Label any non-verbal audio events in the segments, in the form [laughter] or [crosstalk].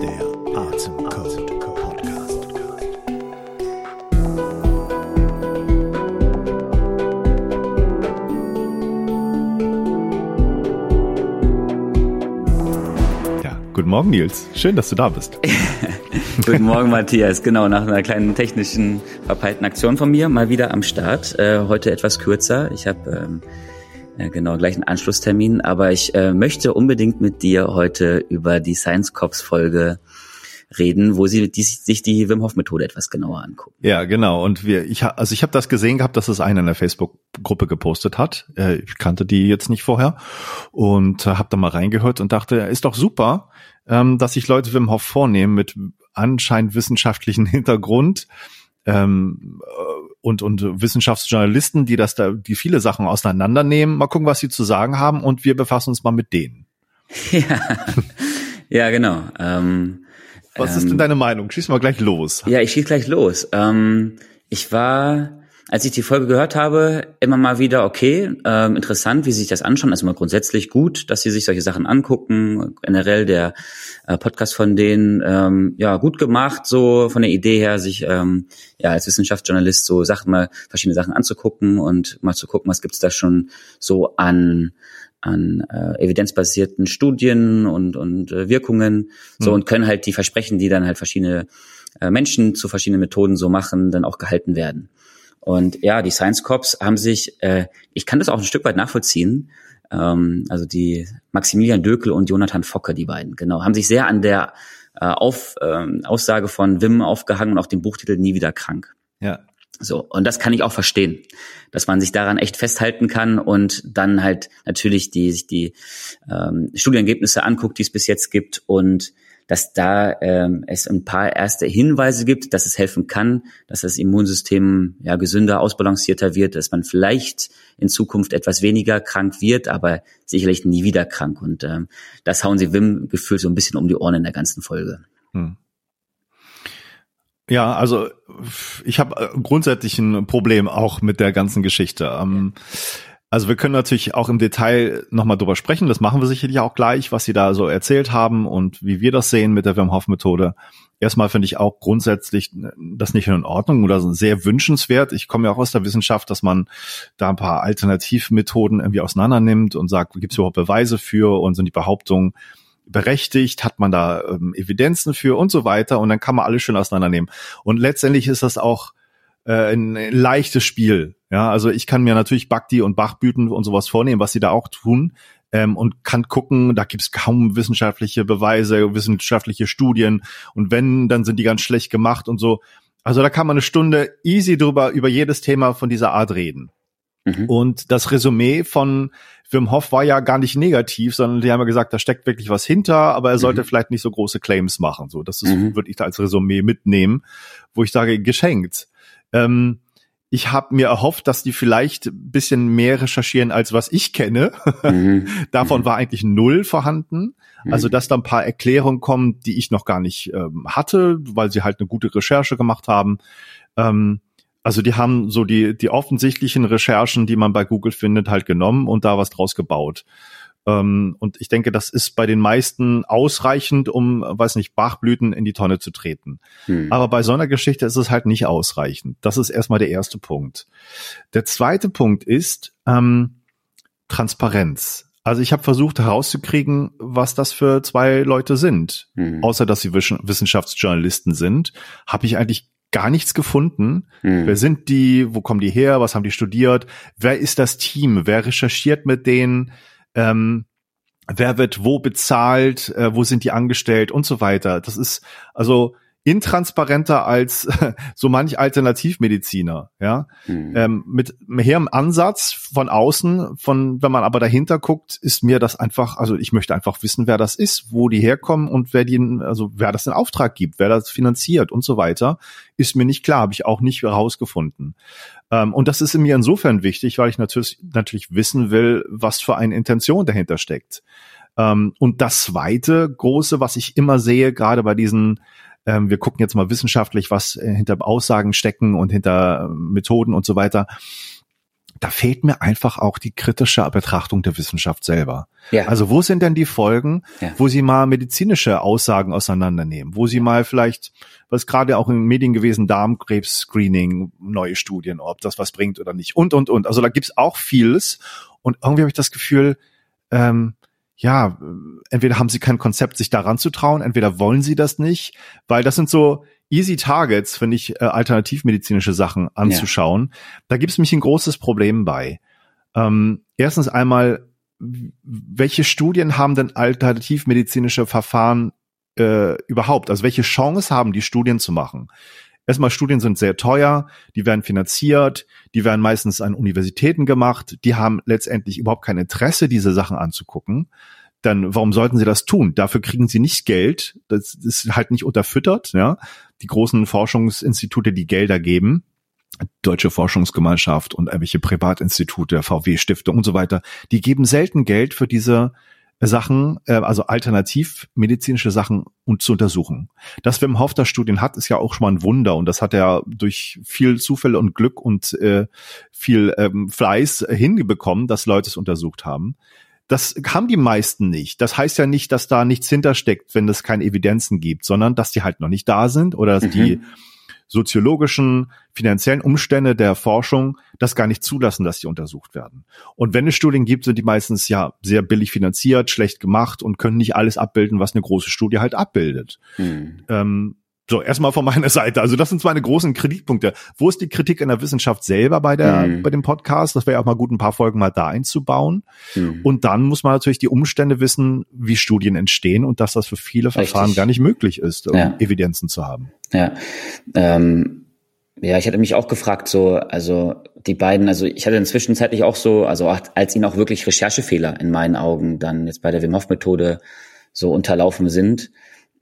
Der Atemcode Podcast. Ja, guten Morgen Nils. Schön, dass du da bist. [laughs] Guten Morgen, Matthias. Genau, nach einer kleinen technischen verpeilten Aktion von mir mal wieder am Start. Äh, heute etwas kürzer. Ich habe ähm, äh, genau gleich einen Anschlusstermin, aber ich äh, möchte unbedingt mit dir heute über die Science Cops Folge reden, wo sie die, sich die Wim Hof Methode etwas genauer angucken. Ja, genau. Und wir, ich, also ich habe das gesehen gehabt, dass es einer in der Facebook-Gruppe gepostet hat. Äh, Ich kannte die jetzt nicht vorher und äh, habe da mal reingehört und dachte, ist doch super, ähm, dass sich Leute Wim Hof vornehmen mit anscheinend wissenschaftlichen [laughs] Hintergrund ähm, äh, und und Wissenschaftsjournalisten, die das da, die viele Sachen auseinandernehmen. Mal gucken, was sie zu sagen haben und wir befassen uns mal mit denen. [laughs] Ja, ja genau. Ähm, Was ist denn deine Meinung? Schieß mal gleich los. Ja, ich schieß gleich los. Ähm, ich war, als ich die Folge gehört habe, immer mal wieder, okay, ähm, interessant, wie sie sich das anschauen. Also mal grundsätzlich gut, dass sie sich solche Sachen angucken. Generell der äh, Podcast von denen, ähm, ja, gut gemacht, so von der Idee her, sich ähm, ja als Wissenschaftsjournalist so Sachen mal, verschiedene Sachen anzugucken und mal zu gucken, was gibt's da schon so an an äh, evidenzbasierten Studien und, und äh, Wirkungen so Mhm. und können halt die Versprechen, die dann halt verschiedene äh, Menschen zu verschiedenen Methoden so machen, dann auch gehalten werden. Und ja, die Science Corps haben sich, äh, ich kann das auch ein Stück weit nachvollziehen, ähm, also die Maximilian Dökel und Jonathan Focke, die beiden, genau, haben sich sehr an der äh, auf, ähm, Aussage von Wim aufgehangen und auch dem Buchtitel Nie wieder krank. Ja. So, und das kann ich auch verstehen, dass man sich daran echt festhalten kann und dann halt natürlich die, sich die ähm, Studienergebnisse anguckt, die es bis jetzt gibt und dass da ähm, es ein paar erste Hinweise gibt, dass es helfen kann, dass das Immunsystem ja gesünder, ausbalancierter wird, dass man vielleicht in Zukunft etwas weniger krank wird, aber sicherlich nie wieder krank. Und ähm, das hauen sie Wim gefühlt so ein bisschen um die Ohren in der ganzen Folge. Hm. Ja, also ich habe grundsätzlich ein Problem auch mit der ganzen Geschichte. Ähm, also wir können natürlich auch im Detail nochmal drüber sprechen. Das machen wir sicherlich auch gleich, was Sie da so erzählt haben und wie wir das sehen mit der Wim Hof Methode. Erstmal finde ich auch grundsätzlich das nicht in Ordnung oder sehr wünschenswert. Ich komme ja auch aus der Wissenschaft, dass man da ein paar Alternativmethoden irgendwie auseinander nimmt und sagt, gibt es überhaupt Beweise für und sind die Behauptungen berechtigt, hat man da ähm, Evidenzen für und so weiter und dann kann man alles schön auseinandernehmen. Und letztendlich ist das auch äh, ein, leichtes Spiel. Ja, also ich kann mir natürlich Bhakti und Bachblüten und sowas vornehmen, was sie da auch tun. Ähm, und kann gucken, da gibt es kaum wissenschaftliche Beweise, wissenschaftliche Studien. Und wenn, dann sind die ganz schlecht gemacht und so. Also da kann man eine Stunde easy drüber über jedes Thema von dieser Art reden. Mhm. Und das Resümee von Wim Hof war ja gar nicht negativ, sondern die haben ja gesagt, da steckt wirklich was hinter, aber er sollte Mhm. vielleicht nicht so große Claims machen. So, das ist, Mhm. würde ich da als Resümee mitnehmen, wo ich sage, geschenkt. Ähm, ich habe mir erhofft, dass die vielleicht ein bisschen mehr recherchieren, als was ich kenne. Mhm. [laughs] Davon Mhm. war eigentlich null vorhanden. Also, dass da ein paar Erklärungen kommen, die ich noch gar nicht ähm, hatte, weil sie halt eine gute Recherche gemacht haben. Ähm, also die haben so die, die offensichtlichen Recherchen, die man bei Google findet, halt genommen und da was draus gebaut. Ähm, und ich denke, das ist bei den meisten ausreichend, um, weiß nicht, Bachblüten in die Tonne zu treten. Mhm. Aber bei so einer Geschichte ist es halt nicht ausreichend. Das ist erstmal der erste Punkt. Der zweite Punkt ist ähm, Transparenz. Also ich habe versucht herauszukriegen, was das für zwei Leute sind. Mhm. Außer dass sie Wissenschaftsjournalisten sind, habe ich eigentlich gar nichts gefunden. Mhm. Wer sind die? Wo kommen die her? Was haben die studiert? Wer ist das Team? Wer recherchiert mit denen? Ähm, wer wird wo bezahlt? Äh, wo sind die angestellt? Und so weiter. Das ist also intransparenter als [laughs] so manch Alternativmediziner, ja. Mhm. Ähm, mit mehr im Ansatz von außen, von wenn man aber dahinter guckt, ist mir das einfach, also ich möchte einfach wissen, wer das ist, wo die herkommen und wer die, also wer das in Auftrag gibt, wer das finanziert und so weiter, ist mir nicht klar, habe ich auch nicht herausgefunden. Ähm, und das ist mir insofern wichtig, weil ich natürlich, natürlich wissen will, was für eine Intention dahinter steckt. Ähm, und das zweite große, was ich immer sehe, gerade bei diesen ähm, wir gucken jetzt mal wissenschaftlich, was äh, hinter Aussagen stecken und hinter äh, Methoden und so weiter. da fehlt mir einfach auch die kritische Betrachtung der Wissenschaft selber. Ja. Also wo sind denn die Folgen, Ja. wo Sie mal medizinische Aussagen auseinandernehmen, wo Sie mal vielleicht, was gerade auch in den Medien gewesen, Darmkrebs-Screening, neue Studien, ob das was bringt oder nicht und, und, und. Also da gibt's auch vieles und irgendwie habe ich das Gefühl, ähm, ja, entweder haben sie kein Konzept, sich daran zu trauen, entweder wollen sie das nicht, weil das sind so easy Targets, finde ich, äh, alternativmedizinische Sachen anzuschauen. Da gibt es mich ein großes Problem bei. Ähm, erstens einmal, welche Studien haben denn alternativmedizinische Verfahren äh, überhaupt? Also welche Chance haben die Studien zu machen? Erstmal, Studien sind sehr teuer, die werden finanziert, die werden meistens an Universitäten gemacht, die haben letztendlich überhaupt kein Interesse, diese Sachen anzugucken. Dann warum sollten sie das tun? Dafür kriegen sie nicht Geld, das ist halt nicht unterfüttert, ja. Die großen Forschungsinstitute, die Gelder geben, Deutsche Forschungsgemeinschaft und irgendwelche Privatinstitute, VW-Stiftung und so weiter, die geben selten Geld für diese Sachen, äh, also alternativmedizinische Sachen und zu untersuchen. Dass Wim Hof da Studien hat, ist ja auch schon mal ein Wunder und das hat er durch viel Zufälle und Glück und äh, viel ähm, Fleiß hingebekommen, dass Leute es untersucht haben. Das haben die meisten nicht. Das heißt ja nicht, dass da nichts hintersteckt, wenn es keine Evidenzen gibt, sondern dass die halt noch nicht da sind oder dass Mhm. die soziologischen, finanziellen Umstände der Forschung das gar nicht zulassen, dass sie untersucht werden. Und wenn es Studien gibt, sind die meistens ja sehr billig finanziert, schlecht gemacht und können nicht alles abbilden, was eine große Studie halt abbildet. Hm. Ähm, so, erstmal von meiner Seite. Also das sind meine großen Kritikpunkte. Wo ist die Kritik in der Wissenschaft selber bei der, Mhm. bei dem Podcast? Das wäre auch mal gut, ein paar Folgen mal da einzubauen. Hm. Und dann muss man natürlich die Umstände wissen, wie Studien entstehen und dass das für viele Verfahren Richtig. gar nicht möglich ist, um Ja. Evidenzen zu haben. Ja. Ähm, ja, ich hatte mich auch gefragt, so, also die beiden, also ich hatte inzwischenzeitlich auch so, also als ihnen auch wirklich Recherchefehler in meinen Augen dann jetzt bei der Wim Hof Methode so unterlaufen sind,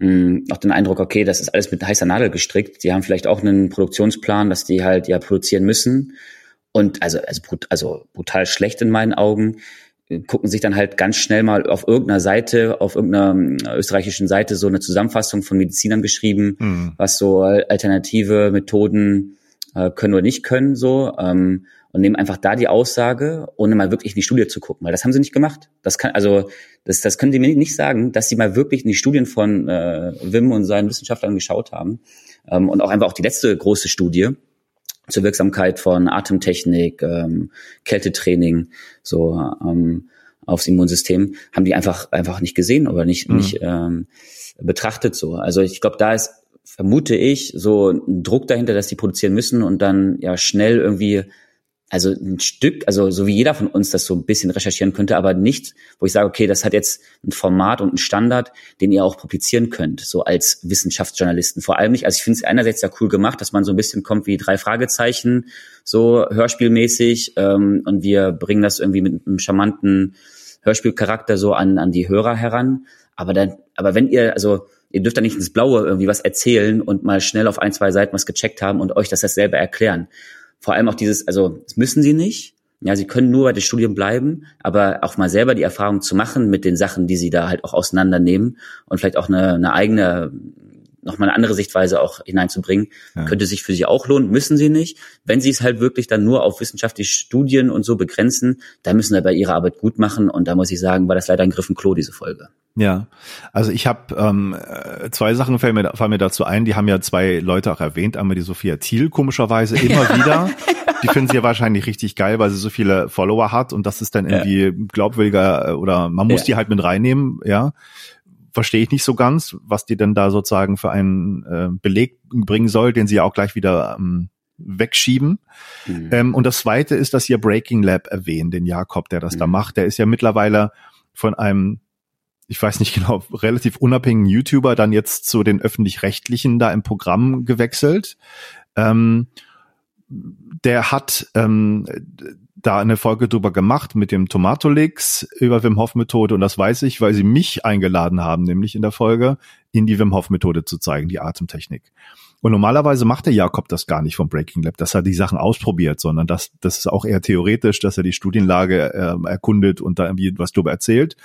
mh, auch den Eindruck, okay, das ist alles mit heißer Nadel gestrickt. Die haben vielleicht auch einen Produktionsplan, dass die halt ja produzieren müssen. Und also, also, also brutal schlecht in meinen Augen äh, gucken sich dann halt ganz schnell mal auf irgendeiner Seite, auf irgendeiner äh, österreichischen Seite so eine Zusammenfassung von Medizinern geschrieben, Mhm. was so alternative Methoden äh, können oder nicht können, so ähm, und nehmen einfach da die Aussage, ohne mal wirklich in die Studie zu gucken, weil das haben sie nicht gemacht. Das kann also das das können sie mir nicht sagen, dass sie mal wirklich in die Studien von äh, Wim und seinen Wissenschaftlern geschaut haben ähm, und auch einfach auch die letzte große Studie zur Wirksamkeit von Atemtechnik, ähm, Kältetraining, so ähm, aufs Immunsystem, haben die einfach einfach nicht gesehen oder nicht Mhm. nicht ähm, betrachtet so. Also ich glaube, da ist vermute ich so ein Druck dahinter, dass die produzieren müssen und dann ja schnell irgendwie also ein Stück, also so wie jeder von uns das so ein bisschen recherchieren könnte, aber nicht, wo ich sage, okay, das hat jetzt ein Format und einen Standard, den ihr auch publizieren könnt, so als Wissenschaftsjournalisten. Vor allem nicht, also ich finde es einerseits ja cool gemacht, dass man so ein bisschen kommt wie drei Fragezeichen, so hörspielmäßig, ähm, und wir bringen das irgendwie mit einem charmanten Hörspielcharakter so an, an die Hörer heran. Aber dann, aber wenn ihr, also ihr dürft da nicht ins Blaue irgendwie was erzählen und mal schnell auf ein, zwei Seiten was gecheckt haben und euch das selber erklären. Vor allem auch dieses, also das müssen sie nicht. Ja, sie können nur bei den Studien bleiben, aber auch mal selber die Erfahrung zu machen mit den Sachen, die sie da halt auch auseinandernehmen und vielleicht auch eine, eine eigene, nochmal eine andere Sichtweise auch hineinzubringen, Ja. könnte sich für sie auch lohnen, müssen sie nicht. Wenn sie es halt wirklich dann nur auf wissenschaftliche Studien und so begrenzen, dann müssen sie bei ihrer Arbeit gut machen und da muss ich sagen, war das leider ein Griff und Klo, diese Folge. Ja, also ich habe ähm, äh, zwei Sachen fallen mir, fallen mir dazu ein. Die haben ja zwei Leute auch erwähnt. Einmal die Sophia Thiel, komischerweise [laughs] immer wieder. Die finden sie ja wahrscheinlich richtig geil, weil sie so viele Follower hat und das ist dann Ja. irgendwie glaubwürdiger äh, oder man muss Ja. die halt mit reinnehmen, ja. Verstehe ich nicht so ganz, was die denn da sozusagen für einen äh, Beleg bringen soll, den sie ja auch gleich wieder ähm, wegschieben. Mhm. Ähm, und das zweite ist, dass ihr Breaking Lab erwähnt, den Jakob, der das da Mhm. macht. Der ist ja mittlerweile von einem, ich weiß nicht [laughs] genau, relativ unabhängigen YouTuber dann jetzt zu den öffentlich-rechtlichen da im Programm gewechselt. Ähm, der hat ähm, da eine Folge drüber gemacht mit dem Tomatolix über Wim Hof Methode und das weiß ich, weil sie mich eingeladen haben, nämlich in der Folge, in die Wim Hof Methode zu zeigen, die Atemtechnik. Und normalerweise macht der Jakob das gar nicht vom Breaking Lab, dass er die Sachen ausprobiert, sondern das, das ist auch eher theoretisch, dass er die Studienlage äh, erkundet und da irgendwie was drüber erzählt.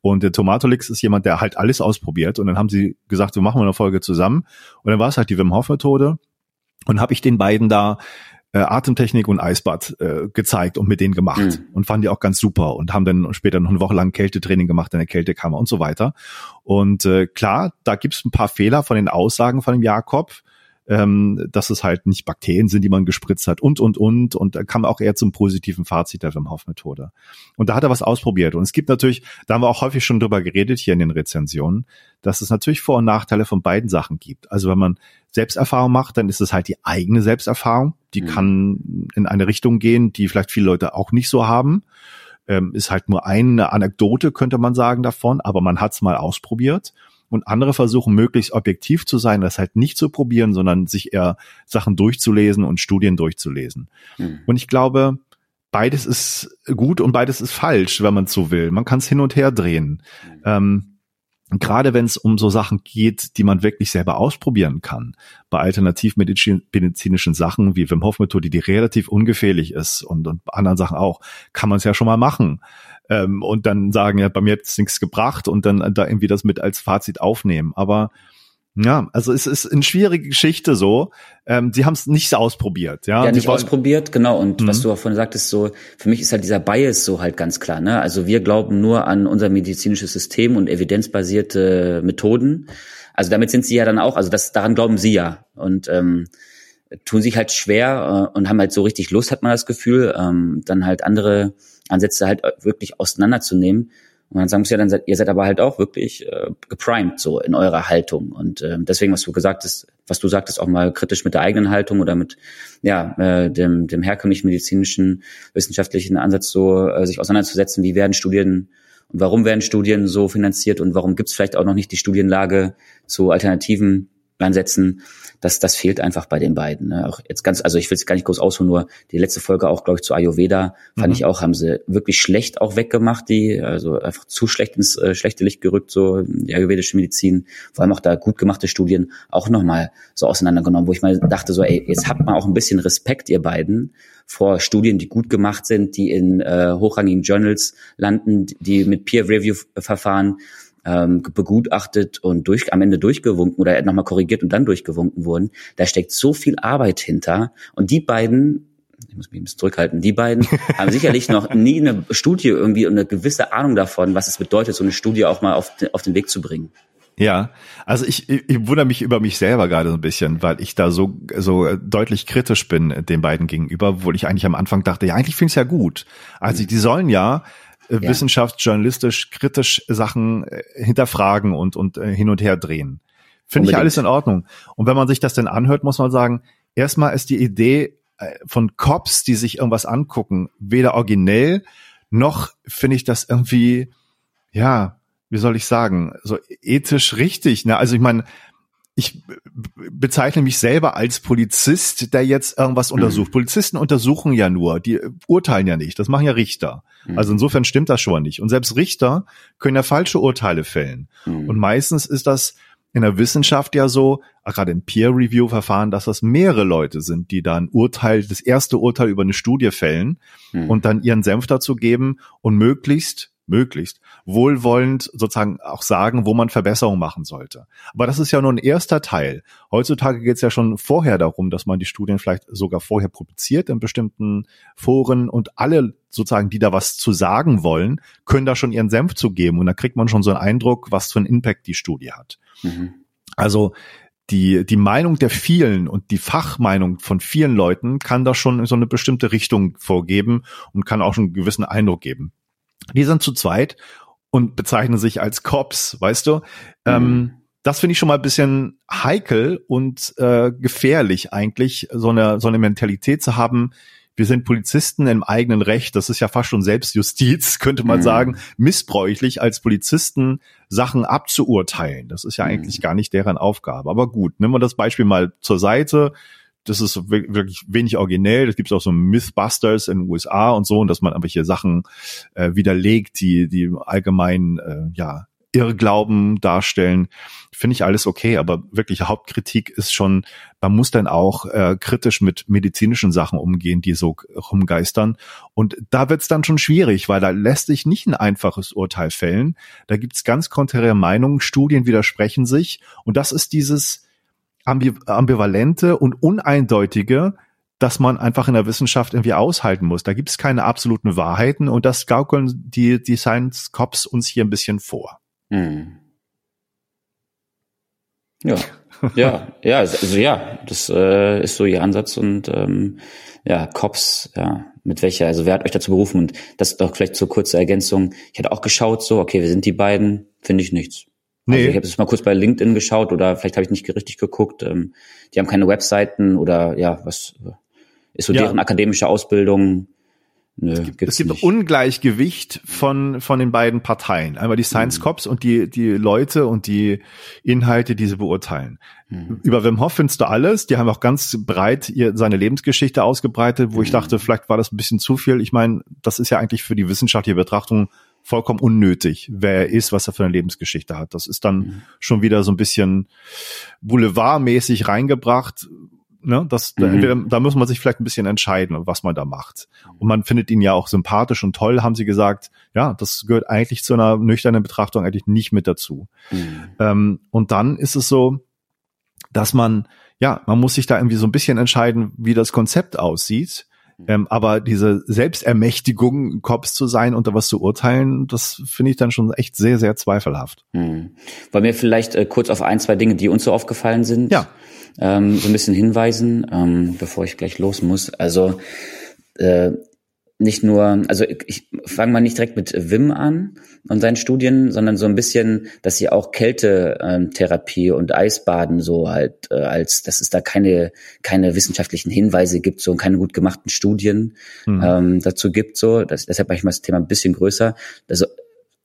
Und der Tomatolix ist jemand, der halt alles ausprobiert. Und dann haben sie gesagt, wir machen mal eine Folge zusammen. Und dann war es halt die Wim Hof Methode. Und habe ich den beiden da äh, Atemtechnik und Eisbad äh, gezeigt und mit denen gemacht mhm. und fanden die auch ganz super und haben dann später noch eine Woche lang Kältetraining gemacht in der Kältekammer und so weiter. Und äh, klar, da gibt's ein paar Fehler von den Aussagen von dem Jakob ähm, dass es halt nicht Bakterien sind, die man gespritzt hat und, und, und. Und da kam auch eher zum positiven Fazit der Wim Hof Methode. Und da hat er was ausprobiert. Und es gibt natürlich, da haben wir auch häufig schon drüber geredet hier in den Rezensionen, dass es natürlich Vor- und Nachteile von beiden Sachen gibt. Also wenn man Selbsterfahrung macht, dann ist es halt die eigene Selbsterfahrung. Die mhm. kann in eine Richtung gehen, die vielleicht viele Leute auch nicht so haben. Ähm, ist halt nur eine Anekdote, könnte man sagen, davon, aber man hat es mal ausprobiert und andere versuchen möglichst objektiv zu sein, das halt nicht zu probieren, sondern sich eher Sachen durchzulesen und Studien durchzulesen. Mhm. Und ich glaube, beides ist gut und beides ist falsch, wenn man es so will. Man kann es hin und her drehen. Mhm. Ähm, gerade wenn es um so Sachen geht, die man wirklich selber ausprobieren kann, bei alternativmedizinischen Sachen wie Wim Hof Methode, die relativ ungefährlich ist und, und anderen Sachen auch, kann man es ja schon mal machen ähm, und dann sagen, ja, bei mir hat es nichts gebracht und dann da irgendwie das mit als Fazit aufnehmen. Aber ja, also es ist eine schwierige Geschichte so. Ähm, sie haben es nicht ausprobiert, ja. Ja, nicht ausprobiert, genau. Und mhm. was du davon sagtest, so für mich ist halt dieser Bias so halt ganz klar. Ne? Also wir glauben nur an unser medizinisches System und evidenzbasierte Methoden. Also damit sind sie ja dann auch, also das daran glauben sie ja und ähm, tun sich halt schwer äh, und haben halt so richtig Lust, hat man das Gefühl, ähm, dann halt andere Ansätze halt wirklich auseinanderzunehmen. Und man sagen muss ja dann, ihr seid aber halt auch wirklich äh, geprimed so in eurer Haltung. Und äh, deswegen, was du gesagt hast, was du sagtest, auch mal kritisch mit der eigenen Haltung oder mit ja äh, dem, dem herkömmlichen medizinischen, wissenschaftlichen Ansatz so äh, sich auseinanderzusetzen, wie werden Studien und warum werden Studien so finanziert und warum gibt es vielleicht auch noch nicht die Studienlage zu alternativen Ansätzen das, das fehlt einfach bei den beiden. Ne? Auch jetzt ganz, also ich will es gar nicht groß ausholen, nur die letzte Folge auch, glaube ich, zu Ayurveda fand mhm. ich auch, haben sie wirklich schlecht auch weggemacht, die, also einfach zu schlecht ins äh, schlechte Licht gerückt, so die ayurvedische Medizin, vor allem auch da gut gemachte Studien auch nochmal so auseinandergenommen, wo ich mal dachte, so, ey, jetzt habt man auch ein bisschen Respekt, ihr beiden, vor Studien, die gut gemacht sind, die in äh, hochrangigen Journals landen, die mit Peer-Review-Verfahren ähm, begutachtet und durch, am Ende durchgewunken oder nochmal korrigiert und dann durchgewunken wurden. Da steckt so viel Arbeit hinter. Und die beiden, ich muss mich ein bisschen zurückhalten, die beiden [laughs] haben sicherlich noch nie eine Studie irgendwie und eine gewisse Ahnung davon, was es bedeutet, so eine Studie auch mal auf, auf den Weg zu bringen. Ja, also ich, ich, wundere mich über mich selber gerade so ein bisschen, weil ich da so so deutlich kritisch bin den beiden gegenüber, obwohl ich eigentlich am Anfang dachte, ja, eigentlich finde ich es ja gut. Also die sollen ja ja. wissenschaftsjournalistisch kritisch Sachen äh, hinterfragen und, und äh, hin und her drehen. Finde ich alles in Ordnung. Und wenn man sich das denn anhört, muss man sagen, erstmal ist die Idee von Cops, die sich irgendwas angucken, weder originell noch finde ich das irgendwie, ja, wie soll ich sagen, so ethisch richtig. Ne? Also ich meine, ich bezeichne mich selber als Polizist, der jetzt irgendwas mhm. untersucht. Polizisten untersuchen ja nur, die urteilen ja nicht. Das machen ja Richter. Mhm. Also insofern stimmt das schon nicht. Und selbst Richter können ja falsche Urteile fällen. Mhm. Und meistens ist das in der Wissenschaft ja so, gerade im Peer-Review-Verfahren, dass das mehrere Leute sind, die da ein Urteil, das erste Urteil über eine Studie fällen mhm. und dann ihren Senf dazu geben und möglichst möglichst wohlwollend sozusagen auch sagen, wo man Verbesserungen machen sollte. Aber das ist ja nur ein erster Teil. Heutzutage geht es ja schon vorher darum, dass man die Studien vielleicht sogar vorher publiziert in bestimmten Foren und alle sozusagen, die da was zu sagen wollen, können da schon ihren Senf zu geben und da kriegt man schon so einen Eindruck, was für einen Impact die Studie hat. Mhm. Also die, die Meinung der vielen und die Fachmeinung von vielen Leuten kann da schon so eine bestimmte Richtung vorgeben und kann auch schon einen gewissen Eindruck geben. Die sind zu zweit und bezeichnen sich als Cops, weißt du? Ähm, mhm. Ähm, das finde ich schon mal ein bisschen heikel und äh, gefährlich eigentlich, so eine, so eine Mentalität zu haben. Wir sind Polizisten im eigenen Recht. Das ist ja fast schon Selbstjustiz, [laughs] könnte man mhm. sagen, missbräuchlich als Polizisten Sachen abzuurteilen. Das ist ja mhm. eigentlich gar nicht deren Aufgabe. Aber gut, nehmen wir das Beispiel mal zur Seite das ist wirklich wenig originell. Das gibt es auch so Mythbusters in den USA und so, und dass man irgendwelche Sachen äh, widerlegt, die, die allgemein äh, ja Irrglauben darstellen, finde ich alles okay, aber wirkliche Hauptkritik ist schon, man muss dann auch äh, kritisch mit medizinischen Sachen umgehen, die so rumgeistern. Und da wird's dann schon schwierig, weil da lässt sich nicht ein einfaches Urteil fällen. Da gibt's ganz konträre Meinungen, Studien widersprechen sich. Und das ist dieses, ambivalente und uneindeutige, dass man einfach in der Wissenschaft irgendwie aushalten muss. Da gibt es keine absoluten Wahrheiten und das gaukeln die, die Science Cops uns hier ein bisschen vor. Hm. Ja, [laughs] ja, ja, also ja, das äh, ist so ihr Ansatz und ähm, ja, Cops, ja, mit welcher, also wer hat euch dazu berufen? Und das doch vielleicht zur kurze Ergänzung. Ich hatte auch geschaut, so, okay, wir sind die beiden, finde ich nichts. Also nee. Also ich habe es mal kurz bei LinkedIn geschaut oder vielleicht habe ich nicht richtig geguckt. Ähm, die haben keine Webseiten oder ja, was ist so ja. deren akademische Ausbildung? Nö, es gibt, es gibt Ungleichgewicht von, von den beiden Parteien. Einmal die Science mhm. Cops und die, die Leute und die Inhalte, die sie beurteilen. Mhm. Über Wim Hof findest du alles. Die haben auch ganz breit ihr, seine Lebensgeschichte ausgebreitet, wo mhm. ich dachte, vielleicht war das ein bisschen zu viel. Ich meine, das ist ja eigentlich für die wissenschaftliche Betrachtung vollkommen unnötig, wer er ist, was er für eine Lebensgeschichte hat. Das ist dann mhm. schon wieder so ein bisschen boulevardmäßig reingebracht, Ne? Das, mhm. entweder, da muss man sich vielleicht ein bisschen entscheiden, was man da macht. Und man findet ihn ja auch sympathisch und toll, haben sie gesagt. Ja, das gehört eigentlich zu einer nüchternen Betrachtung eigentlich nicht mit dazu. Mhm. Ähm, und dann ist es so, dass man, ja, man muss sich da irgendwie so ein bisschen entscheiden, wie das Konzept aussieht. Mhm. Ähm, aber diese Selbstermächtigung, Cops zu sein und da was zu urteilen, das finde ich dann schon echt sehr, sehr zweifelhaft. Hm. Wollen wir vielleicht äh, kurz auf ein, zwei Dinge, die uns so aufgefallen sind? Ja ähm, so ein bisschen hinweisen, ähm, bevor ich gleich los muss. Also äh, nicht nur, also ich fange mal nicht direkt mit Wim an und seinen Studien, sondern so ein bisschen, dass sie auch Kältetherapie und Eisbaden so halt äh, als, dass es da keine keine wissenschaftlichen Hinweise gibt, so und keine gut gemachten Studien mhm. ähm, dazu gibt, so. Das, deshalb mache ich mal das Thema ein bisschen größer. Also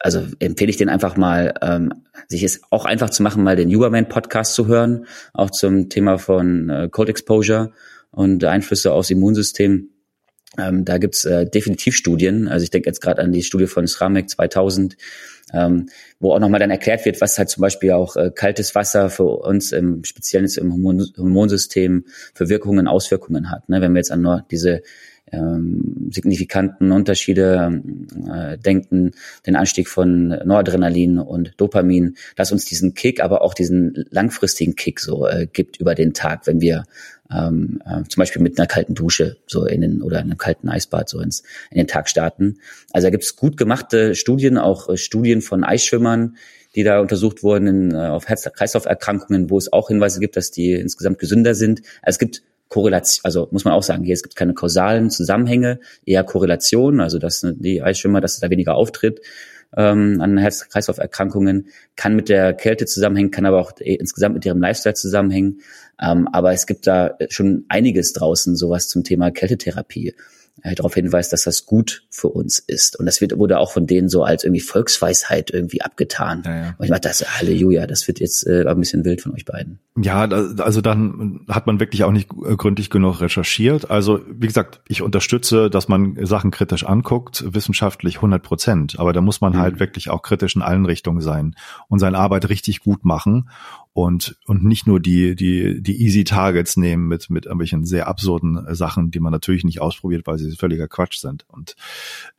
also empfehle ich den einfach mal, ähm, sich es auch einfach zu machen, mal den Huberman Podcast zu hören, auch zum Thema von äh, Cold Exposure und Einflüsse aufs Immunsystem. Ähm, da gibt's äh, definitiv Studien. Also ich denke jetzt gerade an die Studie von Sramek 2000, ähm, wo auch nochmal dann erklärt wird, was halt zum Beispiel auch äh, kaltes Wasser für uns im speziellen im Hormonsystem für Wirkungen, Auswirkungen hat. Ne? Wenn wir jetzt an nur diese ähm, signifikanten Unterschiede äh, denken, den Anstieg von Noradrenalin und Dopamin, dass uns diesen Kick, aber auch diesen langfristigen Kick so äh, gibt über den Tag, wenn wir ähm, äh, zum Beispiel mit einer kalten Dusche so in den oder einem kalten Eisbad so ins in den Tag starten. Also da gibt es gut gemachte Studien, auch äh, Studien von Eisschwimmern, die da untersucht wurden in, äh, auf Herz-Kreislauf-Erkrankungen, wo es auch Hinweise gibt, dass die insgesamt gesünder sind. Also es gibt Korrelation, also muss man auch sagen, hier es gibt keine kausalen Zusammenhänge, eher Korrelationen, also dass die Eisschwimmer, dass es da weniger auftritt ähm, an Herz-Kreislauf-Erkrankungen, kann mit der Kälte zusammenhängen, kann aber auch insgesamt mit ihrem Lifestyle zusammenhängen. Ähm, aber es gibt da schon einiges draußen, sowas zum Thema Kältetherapie äh, darauf hinweist, dass das gut für uns ist. Und das wird, wurde auch von denen so als irgendwie Volksweisheit irgendwie abgetan. Ja, ja. Und ich dachte, das Halleluja, das wird jetzt äh, ein bisschen wild von euch beiden. Ja, also dann hat man wirklich auch nicht gründlich genug recherchiert. Also wie gesagt, ich unterstütze, dass man Sachen kritisch anguckt, wissenschaftlich 100 Prozent. Aber da muss man mhm. halt wirklich auch kritisch in allen Richtungen sein und seine Arbeit richtig gut machen und, und nicht nur die, die, die easy Targets nehmen mit, mit irgendwelchen sehr absurden äh, Sachen, die man natürlich nicht ausprobiert, weil sie völliger Quatsch sind. Und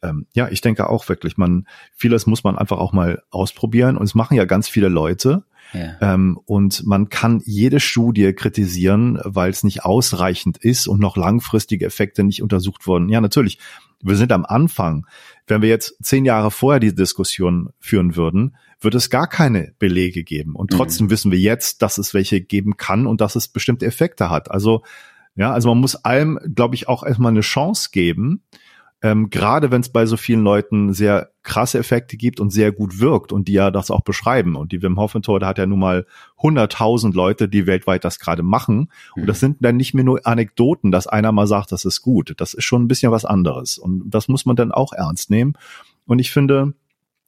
ähm, ja, ich denke auch wirklich, man, vieles muss man einfach auch mal ausprobieren. Und es machen ja ganz viele Leute. Ja. Ähm, und man kann jede Studie kritisieren, weil es nicht ausreichend ist und noch langfristige Effekte nicht untersucht wurden. Ja, natürlich. Wir sind am Anfang. Wenn wir jetzt zehn Jahre vorher die Diskussion führen würden, wird es gar keine Belege geben. Und mhm. trotzdem mhm. wissen wir jetzt, dass es welche geben kann und dass es bestimmte Effekte hat. Also, ja, also man muss allem, glaube ich, auch erstmal eine Chance geben. Ähm, gerade wenn es bei so vielen Leuten sehr krasse Effekte gibt und sehr gut wirkt und die ja das auch beschreiben. Und die Wim Hof Methode hat ja nun mal 100.000 Leute, die weltweit das gerade machen. Und das mhm. sind dann nicht mehr nur Anekdoten, dass einer mal sagt, das ist gut. Das ist schon ein bisschen was anderes. Und das muss man dann auch ernst nehmen. Und ich finde,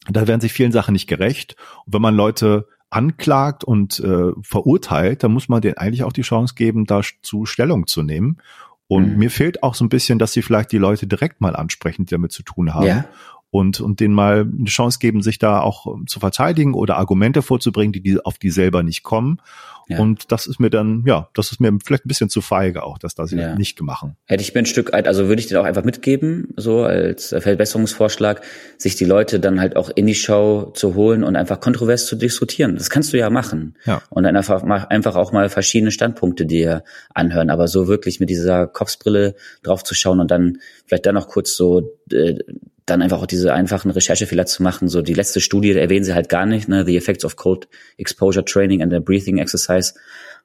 da werden sich vielen Sachen nicht gerecht. Und wenn man Leute anklagt und äh, verurteilt, dann muss man denen eigentlich auch die Chance geben, dazu Stellung zu nehmen. Und mhm. mir fehlt auch so ein bisschen, dass sie vielleicht die Leute direkt mal ansprechen, die damit zu tun haben. Ja. Und, und denen mal eine Chance geben, sich da auch zu verteidigen oder Argumente vorzubringen, die, die auf die selber nicht kommen. Ja. Und das ist mir dann, ja, das ist mir vielleicht ein bisschen zu feige auch, dass das ja. nicht gemacht. Hätte ich mir ein Stück, also würde ich dir auch einfach mitgeben, so als Verbesserungsvorschlag, sich die Leute dann halt auch in die Show zu holen und einfach kontrovers zu diskutieren. Das kannst du ja machen. Ja. Und dann einfach, einfach auch mal verschiedene Standpunkte dir anhören, aber so wirklich mit dieser Kopfsbrille drauf zu schauen und dann vielleicht dann noch kurz so äh, dann einfach auch diese einfachen Recherchefehler zu machen. So die letzte Studie erwähnen sie halt gar nicht, ne? The Effects of Cold Exposure Training and the Breathing Exercise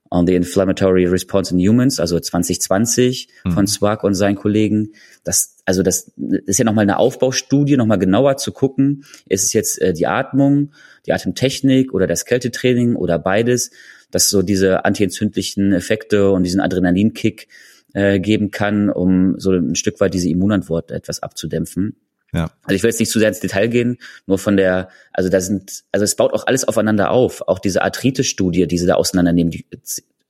on the Inflammatory Response in Humans, also 2020 mhm. von Swag und seinen Kollegen. Das, also das ist ja nochmal eine Aufbaustudie, nochmal genauer zu gucken, ist es jetzt äh, die Atmung, die Atemtechnik oder das Kältetraining oder beides, dass so diese antientzündlichen Effekte und diesen Adrenalinkick äh, geben kann, um so ein Stück weit diese Immunantwort etwas abzudämpfen. Ja. Also ich will jetzt nicht zu sehr ins Detail gehen, nur von der, also da sind, also es baut auch alles aufeinander auf. Auch diese Arthritis-Studie, die sie da auseinandernehmen, die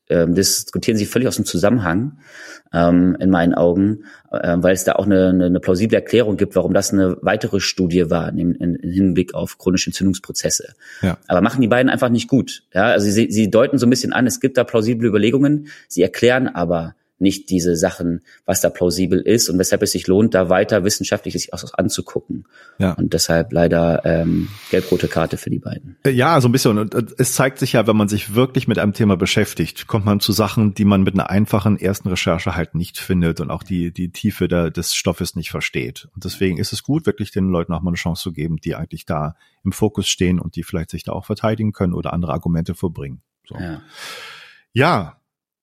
äh, diskutieren sie völlig aus dem Zusammenhang, ähm, in meinen Augen, äh, weil es da auch eine, eine, eine plausible Erklärung gibt, warum das eine weitere Studie war, in Hinblick auf chronische Entzündungsprozesse. Ja. Aber machen die beiden einfach nicht gut. Ja, also sie, sie deuten so ein bisschen an, es gibt da plausible Überlegungen, sie erklären aber nicht diese Sachen, was da plausibel ist und weshalb es sich lohnt, da weiter wissenschaftlich sich auch anzugucken. Ja. Und deshalb leider ähm, gelb-rote Karte für die beiden. Äh, ja, so ein bisschen. Und äh, es zeigt sich ja, wenn man sich wirklich mit einem Thema beschäftigt, kommt man zu Sachen, die man mit einer einfachen ersten Recherche halt nicht findet und auch die, die Tiefe der, des Stoffes nicht versteht. Und deswegen ist es gut, wirklich den Leuten auch mal eine Chance zu geben, die eigentlich da im Fokus stehen und die vielleicht sich da auch verteidigen können oder andere Argumente vorbringen. So. Ja. Ja,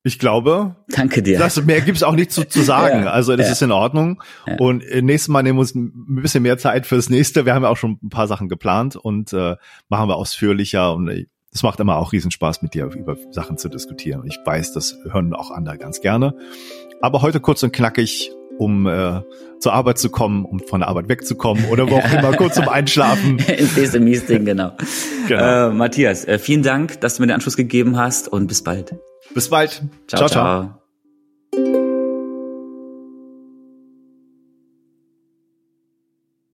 ich glaube. Danke dir. Das, mehr gibt's auch nicht zu, zu sagen. [laughs] ja, also das ja. ist in Ordnung. Ja. Und äh, nächstes Mal nehmen wir uns ein bisschen mehr Zeit fürs nächste. Wir haben ja auch schon ein paar Sachen geplant und äh, machen wir ausführlicher. Und äh, es macht immer auch Riesenspaß, mit dir über Sachen zu diskutieren. Ich weiß, das hören auch andere ganz gerne. Aber heute kurz und knackig, um äh, zur Arbeit zu kommen, um von der Arbeit wegzukommen oder wo auch immer, kurz zum Einschlafen. [laughs] Ins nächste Meeting, genau. genau. Äh, Matthias, äh, vielen Dank, dass du mir den Anschluss gegeben hast und bis bald. Bis bald. ciao. ciao. ciao.